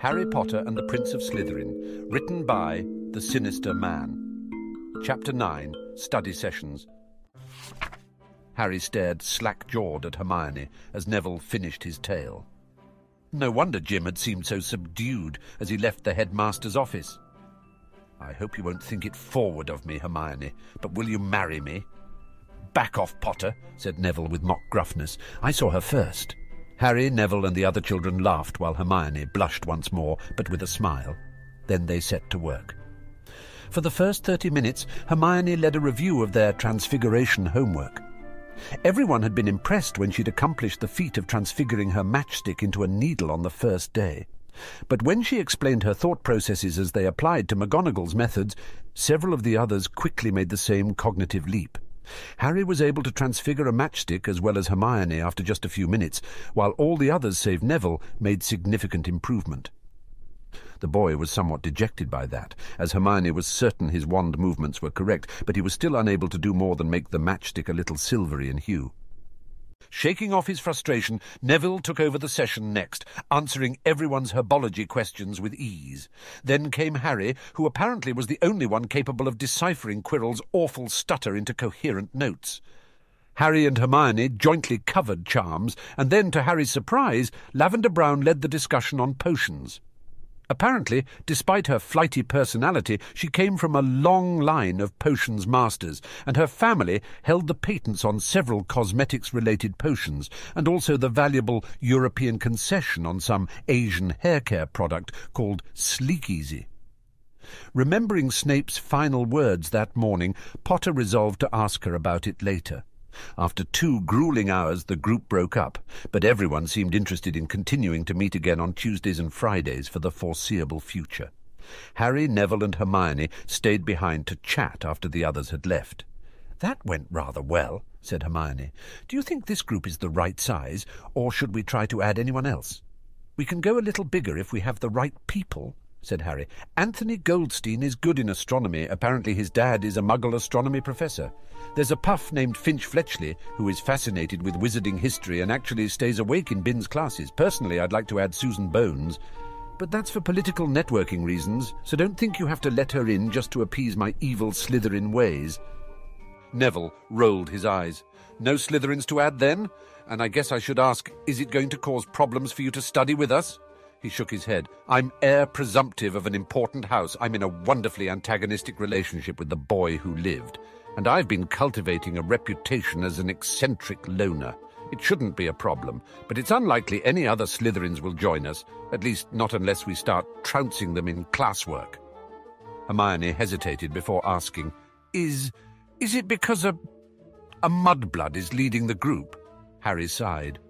Harry Potter and the Prince of Slytherin, written by The Sinister Man. Chapter 9 Study Sessions. Harry stared slack jawed at Hermione as Neville finished his tale. No wonder Jim had seemed so subdued as he left the headmaster's office. I hope you won't think it forward of me, Hermione, but will you marry me? Back off, Potter, said Neville with mock gruffness. I saw her first. Harry, Neville, and the other children laughed while Hermione blushed once more, but with a smile. Then they set to work. For the first thirty minutes, Hermione led a review of their transfiguration homework. Everyone had been impressed when she'd accomplished the feat of transfiguring her matchstick into a needle on the first day. But when she explained her thought processes as they applied to McGonagall's methods, several of the others quickly made the same cognitive leap. Harry was able to transfigure a matchstick as well as Hermione after just a few minutes, while all the others save Neville made significant improvement. The boy was somewhat dejected by that, as Hermione was certain his wand movements were correct, but he was still unable to do more than make the matchstick a little silvery in hue. Shaking off his frustration, Neville took over the session next, answering everyone's herbology questions with ease. Then came Harry, who apparently was the only one capable of deciphering Quirrell's awful stutter into coherent notes. Harry and Hermione jointly covered charms, and then, to Harry's surprise, Lavender Brown led the discussion on potions. Apparently, despite her flighty personality, she came from a long line of potions masters, and her family held the patents on several cosmetics-related potions, and also the valuable European concession on some Asian hair care product called Sleekeazy. Remembering Snape's final words that morning, Potter resolved to ask her about it later. After two grueling hours, the group broke up, but everyone seemed interested in continuing to meet again on Tuesdays and Fridays for the foreseeable future. Harry, Neville, and Hermione stayed behind to chat after the others had left. That went rather well, said Hermione. Do you think this group is the right size, or should we try to add anyone else? We can go a little bigger if we have the right people, said Harry. Anthony Goldstein is good in astronomy. Apparently his dad is a muggle astronomy professor. There's a puff named Finch Fletchley who is fascinated with wizarding history and actually stays awake in Binns' classes. Personally, I'd like to add Susan Bones. But that's for political networking reasons, so don't think you have to let her in just to appease my evil Slytherin ways. Neville rolled his eyes. No Slytherins to add, then? And I guess I should ask, is it going to cause problems for you to study with us? He shook his head. I'm heir presumptive of an important house. I'm in a wonderfully antagonistic relationship with the boy who lived. And I've been cultivating a reputation as an eccentric loner. It shouldn't be a problem, but it's unlikely any other Slytherins will join us, at least not unless we start trouncing them in classwork. Hermione hesitated before asking, Is... is it because a... a mudblood is leading the group? Harry sighed.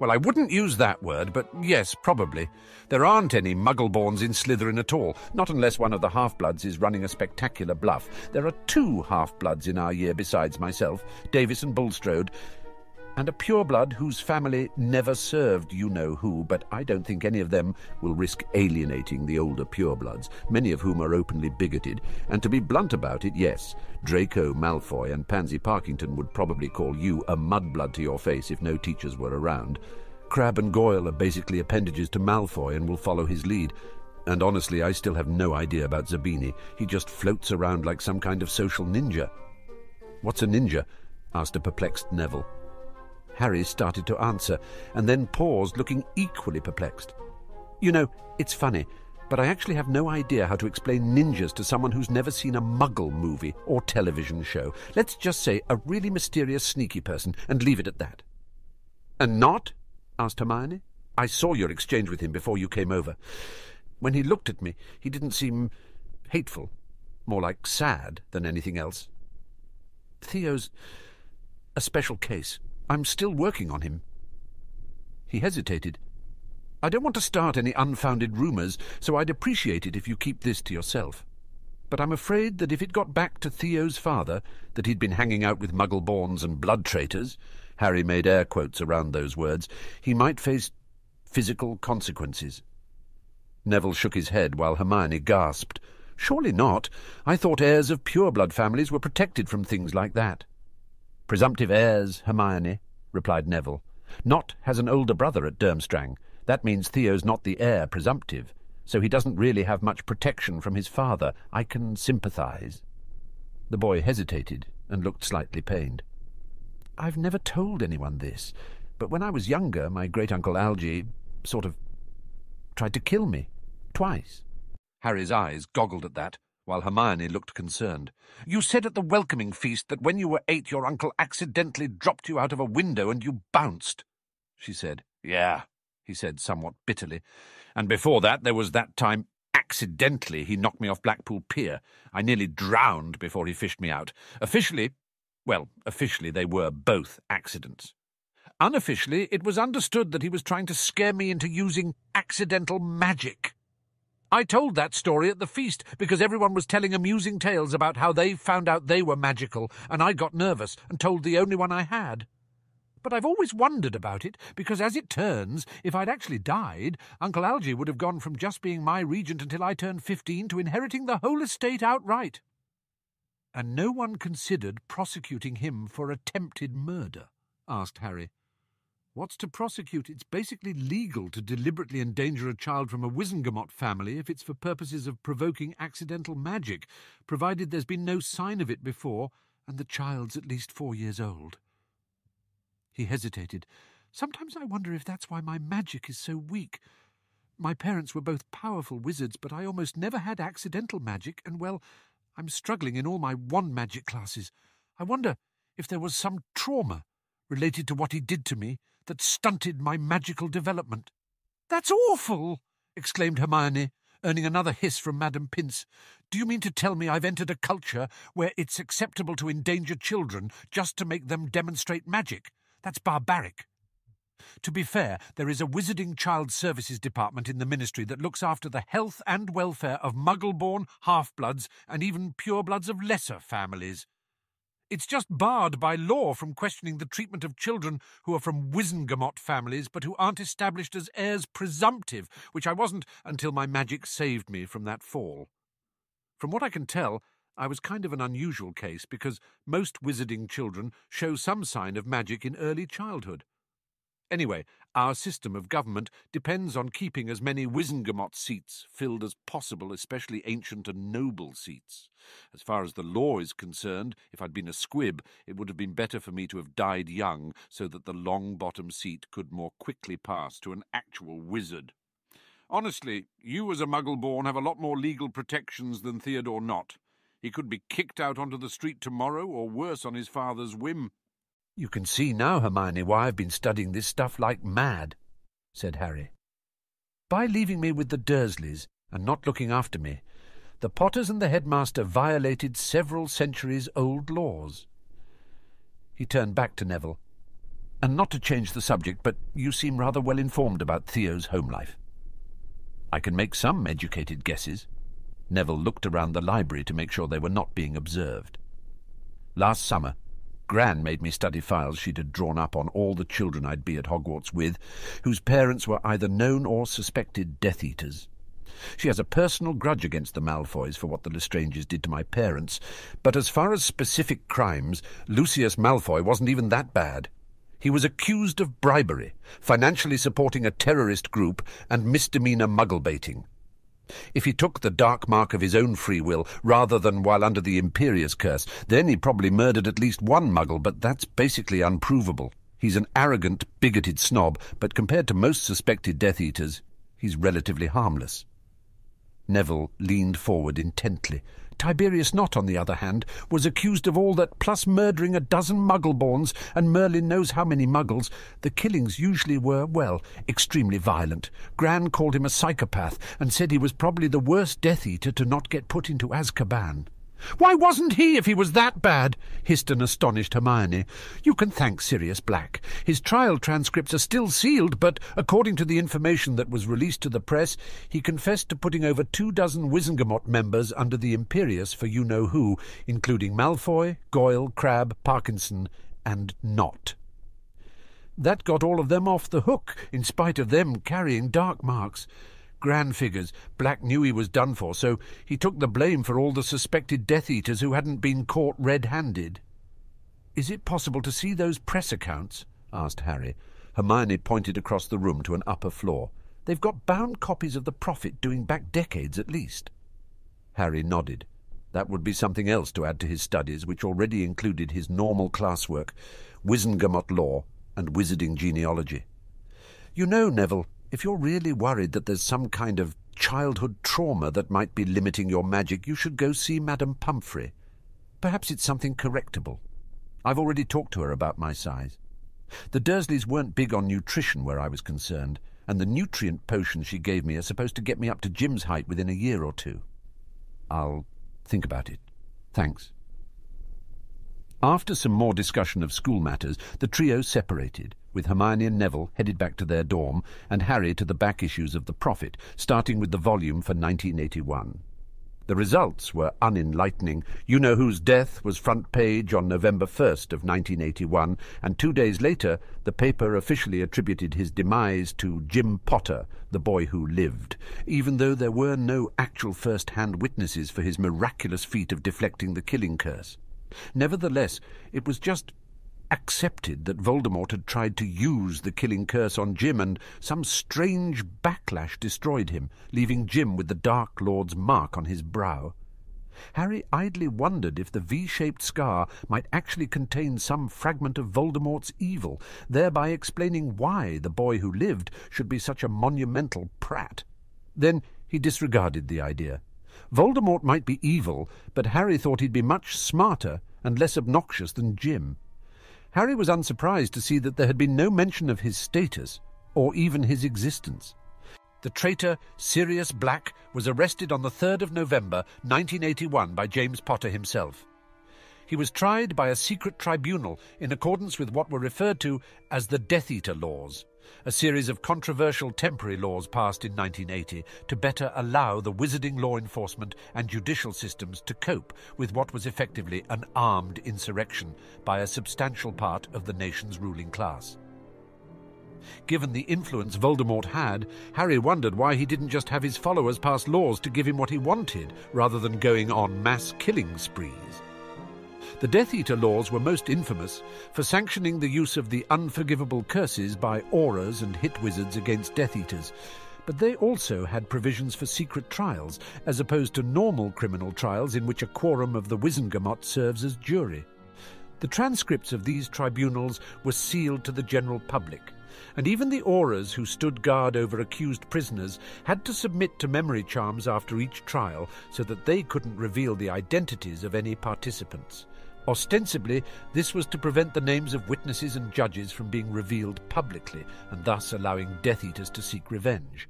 Well, I wouldn't use that word, but yes, probably. There aren't any Muggleborns in Slytherin at all, not unless one of the half-bloods is running a spectacular bluff. There are two half-bloods in our year besides myself, Davis and Bulstrode, and a pureblood whose family never served you-know-who, but I don't think any of them will risk alienating the older purebloods, many of whom are openly bigoted. And to be blunt about it, yes, Draco Malfoy and Pansy Parkinson would probably call you a mudblood to your face if no teachers were around. Crabbe and Goyle are basically appendages to Malfoy and will follow his lead. And honestly, I still have no idea about Zabini. He just floats around like some kind of social ninja. What's a ninja? asked a perplexed Neville. Harry started to answer, and then paused, looking equally perplexed. You know, it's funny, but I actually have no idea how to explain ninjas to someone who's never seen a muggle movie or television show. Let's just say a really mysterious, sneaky person, and leave it at that. And Nott? asked Hermione. I saw your exchange with him before you came over. When he looked at me, he didn't seem hateful, more like sad than anything else. Theo's a special case. I'm still working on him. He hesitated. I don't want to start any unfounded rumours, so I'd appreciate it if you keep this to yourself. But I'm afraid that if it got back to Theo's father that he'd been hanging out with Muggleborns and blood traitors, Harry made air quotes around those words, he might face physical consequences. Neville shook his head while Hermione gasped. Surely not. I thought heirs of pure-blood families were protected from things like that. Presumptive heirs, Hermione, replied Neville. Nott has an older brother at Durmstrang. That means Theo's not the heir presumptive. so he doesn't really have much protection from his father. I can sympathize. The boy hesitated and looked slightly pained. I've never told anyone this, but when I was younger, my great-uncle Algy sort of tried to kill me. Twice. Harry's eyes goggled at that, while Hermione looked concerned. You said at the welcoming feast that when you were eight your uncle accidentally dropped you out of a window and you bounced, she said. Yeah, he said somewhat bitterly. And before that there was that time accidentally he knocked me off Blackpool Pier. I nearly drowned before he fished me out. Officially, well, officially they were both accidents. Unofficially, it was understood that he was trying to scare me into using accidental magic. I told that story at the feast because everyone was telling amusing tales about how they found out they were magical, and I got nervous and told the only one I had. But I've always wondered about it, because as it turns, if I'd actually died, Uncle Algy would have gone from just being my regent until I turned fifteen to inheriting the whole estate outright. And no one considered prosecuting him for attempted murder? asked Harry. What's to prosecute? It's basically legal to deliberately endanger a child from a Wizengamot family if it's for purposes of provoking accidental magic, provided there's been no sign of it before and the child's at least four years old. He hesitated. Sometimes I wonder if that's why my magic is so weak. My parents were both powerful wizards, but I almost never had accidental magic, and well, I'm struggling in all my wand magic classes. I wonder if there was some trauma related to what he did to me that stunted my magical development. That's awful! exclaimed Hermione, earning another hiss from Madame Pince. Do you mean to tell me I've entered a culture where it's acceptable to endanger children just to make them demonstrate magic? That's barbaric. To be fair, there is a Wizarding Child Services Department in the Ministry that looks after the health and welfare of Muggle-born, half-bloods, and even pure bloods of lesser families. It's just barred by law from questioning the treatment of children who are from Wizengamot families but who aren't established as heirs presumptive, which I wasn't until my magic saved me from that fall. From what I can tell, I was kind of an unusual case because most wizarding children show some sign of magic in early childhood. Anyway, our system of government depends on keeping as many Wizengamot seats filled as possible, especially ancient and noble seats. As far as the law is concerned, if I'd been a squib, it would have been better for me to have died young so that the Longbottom seat could more quickly pass to an actual wizard. Honestly, you as a muggle born have a lot more legal protections than Theodore Nott. He could be kicked out onto the street tomorrow, or worse, on his father's whim. You can see now, Hermione, why I've been studying this stuff like mad, said Harry. By leaving me with the Dursleys and not looking after me, the Potters and the headmaster violated several centuries-old laws. He turned back to Neville. And not to change the subject, but you seem rather well informed about Theo's home life. I can make some educated guesses. Neville looked around the library to make sure they were not being observed. Last summer, Gran made me study files she'd had drawn up on all the children I'd be at Hogwarts with, whose parents were either known or suspected Death Eaters. She has a personal grudge against the Malfoys for what the Lestranges did to my parents, but as far as specific crimes, Lucius Malfoy wasn't even that bad. He was accused of bribery, financially supporting a terrorist group, and misdemeanor muggle baiting. If he took the dark mark of his own free will rather than while under the Imperius curse, then he probably murdered at least one muggle, but that's basically unprovable. He's an arrogant, bigoted snob, but compared to most suspected Death Eaters, he's relatively harmless. Neville leaned forward intently, Tiberius Nott, on the other hand, was accused of all that, plus murdering a dozen Muggleborns, and Merlin knows how many Muggles. The killings usually were, well, extremely violent. Gran called him a psychopath, and said he was probably the worst Death Eater to not get put into Azkaban. Why wasn't he if he was that bad? hissed an astonished Hermione. You can thank Sirius Black. His trial transcripts are still sealed, but according to the information that was released to the press, he confessed to putting over two dozen Wizengamot members under the Imperius for you-know-who, including Malfoy, Goyle, Crabbe, Parkinson, and Nott. That got all of them off the hook, in spite of them carrying dark marks. Gran figures. Black knew he was done for, so he took the blame for all the suspected Death Eaters who hadn't been caught red-handed. Is it possible to see those press accounts? asked Harry. Hermione pointed across the room to an upper floor. They've got bound copies of the Prophet doing back decades at least. Harry nodded. That would be something else to add to his studies, which already included his normal classwork, Wizengamot law, and wizarding genealogy. You know, Neville, if you're really worried that there's some kind of childhood trauma that might be limiting your magic, you should go see Madame Pomfrey. Perhaps it's something correctable. I've already talked to her about my size. The Dursleys weren't big on nutrition where I was concerned, and the nutrient potions she gave me are supposed to get me up to Jim's height within a year or two. I'll think about it. Thanks. After some more discussion of school matters, the trio separated, with Hermione and Neville headed back to their dorm, and Harry to the back issues of The Prophet, starting with the volume for 1981. The results were unenlightening. You Know Whose Death was front page on November 1st of 1981, and two days later the paper officially attributed his demise to Jim Potter, the boy who lived, even though there were no actual first-hand witnesses for his miraculous feat of deflecting the killing curse. Nevertheless, it was just accepted that Voldemort had tried to use the killing curse on Jim, and some strange backlash destroyed him, leaving Jim with the Dark Lord's mark on his brow. Harry idly wondered if the V-shaped scar might actually contain some fragment of Voldemort's evil, thereby explaining why the boy who lived should be such a monumental prat. Then he disregarded the idea. Voldemort might be evil, but Harry thought he'd be much smarter and less obnoxious than Jim. Harry was unsurprised to see that there had been no mention of his status, or even his existence. The traitor Sirius Black was arrested on the 3rd of November 1981 by James Potter himself. He was tried by a secret tribunal in accordance with what were referred to as the Death Eater laws a series of controversial temporary laws passed in 1980 to better allow the wizarding law enforcement and judicial systems to cope with what was effectively an armed insurrection by a substantial part of the nation's ruling class. Given the influence Voldemort had, Harry wondered why he didn't just have his followers pass laws to give him what he wanted, rather than going on mass killing sprees. The Death Eater laws were most infamous for sanctioning the use of the unforgivable curses by Aurors and hit wizards against Death Eaters, but they also had provisions for secret trials, as opposed to normal criminal trials in which a quorum of the Wizengamot serves as jury. The transcripts of these tribunals were sealed to the general public, and even the Aurors who stood guard over accused prisoners had to submit to memory charms after each trial so that they couldn't reveal the identities of any participants. Ostensibly, this was to prevent the names of witnesses and judges from being revealed publicly, and thus allowing Death Eaters to seek revenge.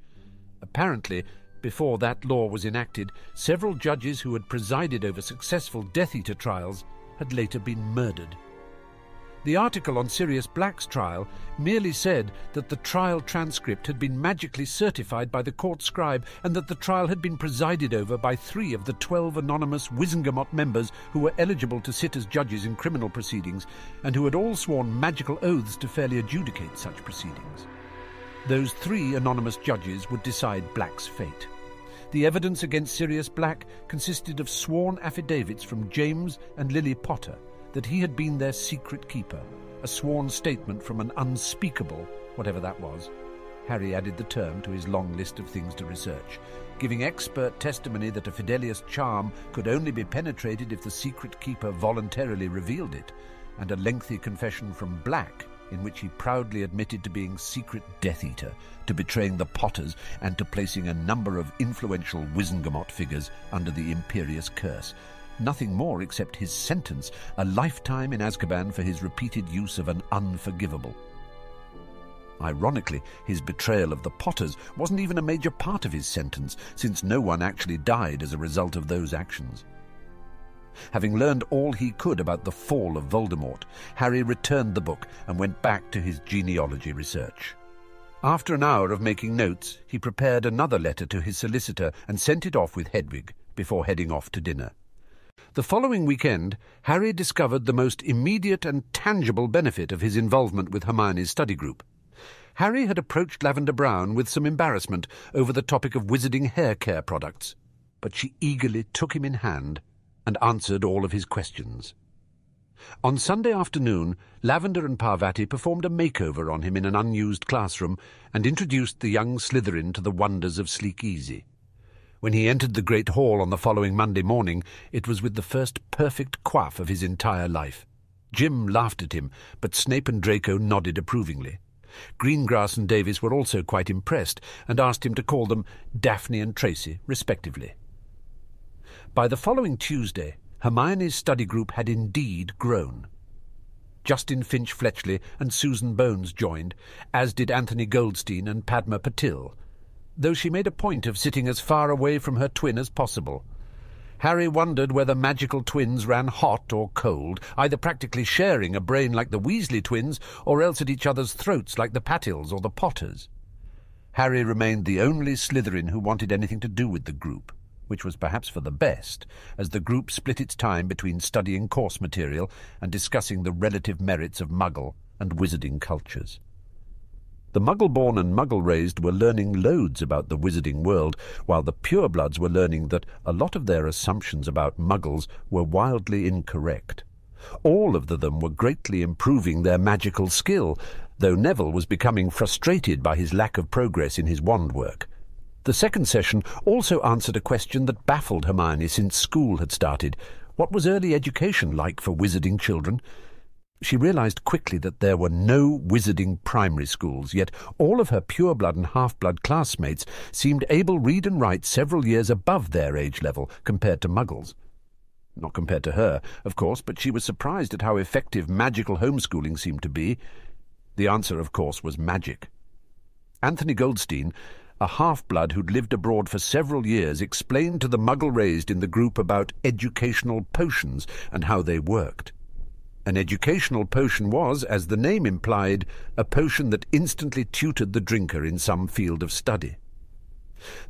Apparently, before that law was enacted, several judges who had presided over successful Death Eater trials had later been murdered. The article on Sirius Black's trial merely said that the trial transcript had been magically certified by the court scribe and that the trial had been presided over by three of the twelve anonymous Wizengamot members who were eligible to sit as judges in criminal proceedings and who had all sworn magical oaths to fairly adjudicate such proceedings. Those three anonymous judges would decide Black's fate. The evidence against Sirius Black consisted of sworn affidavits from James and Lily Potter, that he had been their secret keeper, a sworn statement from an unspeakable, whatever that was. Harry added the term to his long list of things to research, giving expert testimony that a Fidelius charm could only be penetrated if the secret keeper voluntarily revealed it, and a lengthy confession from Black in which he proudly admitted to being secret Death Eater, to betraying the Potters, and to placing a number of influential Wizengamot figures under the Imperius curse, nothing more except his sentence, a lifetime in Azkaban for his repeated use of an unforgivable. Ironically, his betrayal of the Potters wasn't even a major part of his sentence, since no one actually died as a result of those actions. Having learned all he could about the fall of Voldemort, Harry returned the book and went back to his genealogy research. After an hour of making notes, he prepared another letter to his solicitor and sent it off with Hedwig before heading off to dinner. The following weekend, Harry discovered the most immediate and tangible benefit of his involvement with Hermione's study group. Harry had approached Lavender Brown with some embarrassment over the topic of wizarding hair care products, but she eagerly took him in hand and answered all of his questions. On Sunday afternoon, Lavender and Parvati performed a makeover on him in an unused classroom and introduced the young Slytherin to the wonders of Sleekeazy. When he entered the great hall on the following Monday morning, it was with the first perfect quaff of his entire life. Jim laughed at him, but Snape and Draco nodded approvingly. Greengrass and Davis were also quite impressed, and asked him to call them Daphne and Tracey, respectively. By the following Tuesday, Hermione's study group had indeed grown. Justin Finch Fletchley and Susan Bones joined, as did Anthony Goldstein and Padma Patil, though she made a point of sitting as far away from her twin as possible. Harry wondered whether magical twins ran hot or cold, either practically sharing a brain like the Weasley twins, or else at each other's throats like the Patils or the Potters. Harry remained the only Slytherin who wanted anything to do with the group, which was perhaps for the best, as the group split its time between studying course material and discussing the relative merits of Muggle and Wizarding cultures. The Muggle-born and Muggle-raised were learning loads about the wizarding world, while the purebloods were learning that a lot of their assumptions about Muggles were wildly incorrect. All of them were greatly improving their magical skill, though Neville was becoming frustrated by his lack of progress in his wand work. The second session also answered a question that baffled Hermione since school had started. What was early education like for wizarding children? She realized quickly that there were no wizarding primary schools, yet all of her pureblood and half-blood classmates seemed able read and write several years above their age level compared to muggles. Not compared to her, of course, but she was surprised at how effective magical homeschooling seemed to be. The answer, of course, was magic. Anthony Goldstein, a half-blood who'd lived abroad for several years, explained to the muggle raised in the group about educational potions and how they worked. An educational potion was, as the name implied, a potion that instantly tutored the drinker in some field of study.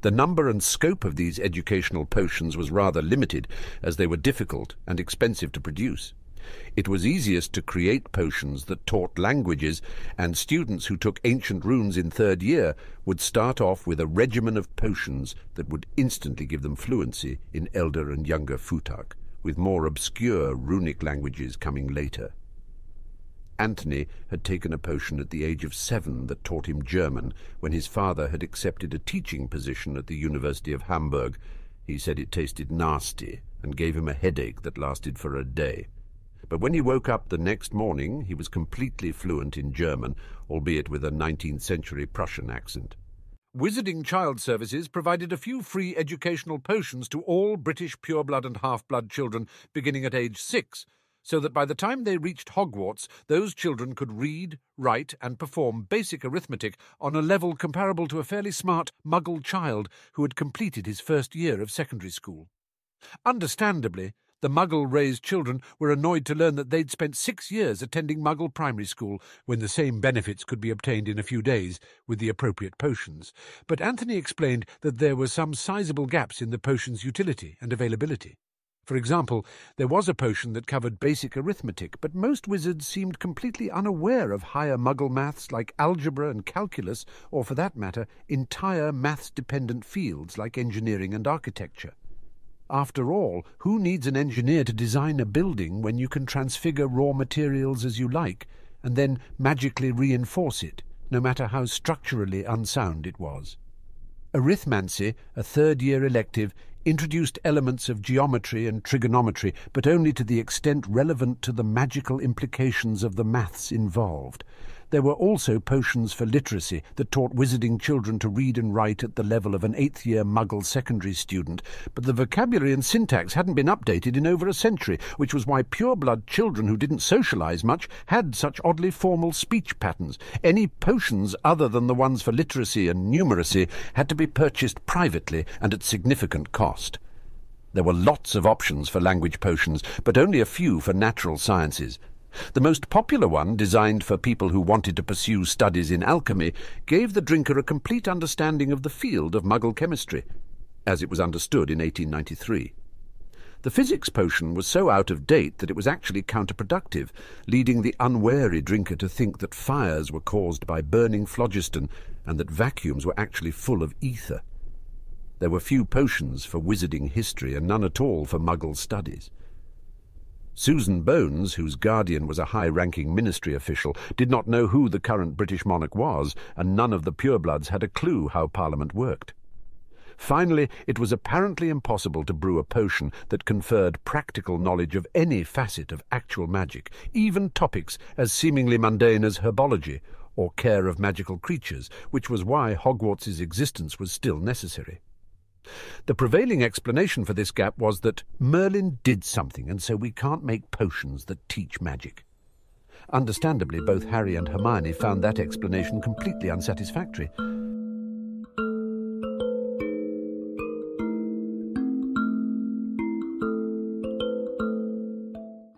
The number and scope of these educational potions was rather limited, as they were difficult and expensive to produce. It was easiest to create potions that taught languages, and students who took ancient runes in third year would start off with a regimen of potions that would instantly give them fluency in Elder and Younger Futhark with more obscure runic languages coming later. Anthony had taken a potion at the age of seven that taught him German when his father had accepted a teaching position at the University of Hamburg. He said it tasted nasty and gave him a headache that lasted for a day. But when he woke up the next morning, he was completely fluent in German, albeit with a 19th century Prussian accent. Wizarding Child Services provided a few free educational potions to all British pureblood and half-blood children beginning at age six, so that by the time they reached Hogwarts, those children could read, write, and perform basic arithmetic on a level comparable to a fairly smart Muggle child who had completed his first year of secondary school. Understandably, the Muggle-raised children were annoyed to learn that they'd spent six years attending Muggle primary school when the same benefits could be obtained in a few days with the appropriate potions. But Anthony explained that there were some sizable gaps in the potion's utility and availability. For example, there was a potion that covered basic arithmetic, but most wizards seemed completely unaware of higher muggle maths like algebra and calculus, or for that matter, entire maths-dependent fields like engineering and architecture. After all, who needs an engineer to design a building when you can transfigure raw materials as you like, and then magically reinforce it, no matter how structurally unsound it was? Arithmancy, a third-year elective, introduced elements of geometry and trigonometry, but only to the extent relevant to the magical implications of the maths involved. There were also potions for literacy that taught wizarding children to read and write at the level of an eighth year Muggle secondary student, but the vocabulary and syntax hadn't been updated in over a century, which was why pure-blood children who didn't socialize much had such oddly formal speech patterns. Any potions other than the ones for literacy and numeracy had to be purchased privately and at significant cost. There were lots of options for language potions, but only a few for natural sciences. The most popular one, designed for people who wanted to pursue studies in alchemy, gave the drinker a complete understanding of the field of muggle chemistry, as it was understood in 1893. The physics potion was so out of date that it was actually counterproductive, leading the unwary drinker to think that fires were caused by burning phlogiston and that vacuums were actually full of ether. There were few potions for wizarding history and none at all for muggle studies. Susan Bones, whose guardian was a high-ranking ministry official, did not know who the current British monarch was, and none of the purebloods had a clue how Parliament worked. Finally, it was apparently impossible to brew a potion that conferred practical knowledge of any facet of actual magic, even topics as seemingly mundane as herbology or care of magical creatures, which was why Hogwarts's existence was still necessary. The prevailing explanation for this gap was that Merlin did something, and so we can't make potions that teach magic. Understandably, both Harry and Hermione found that explanation completely unsatisfactory.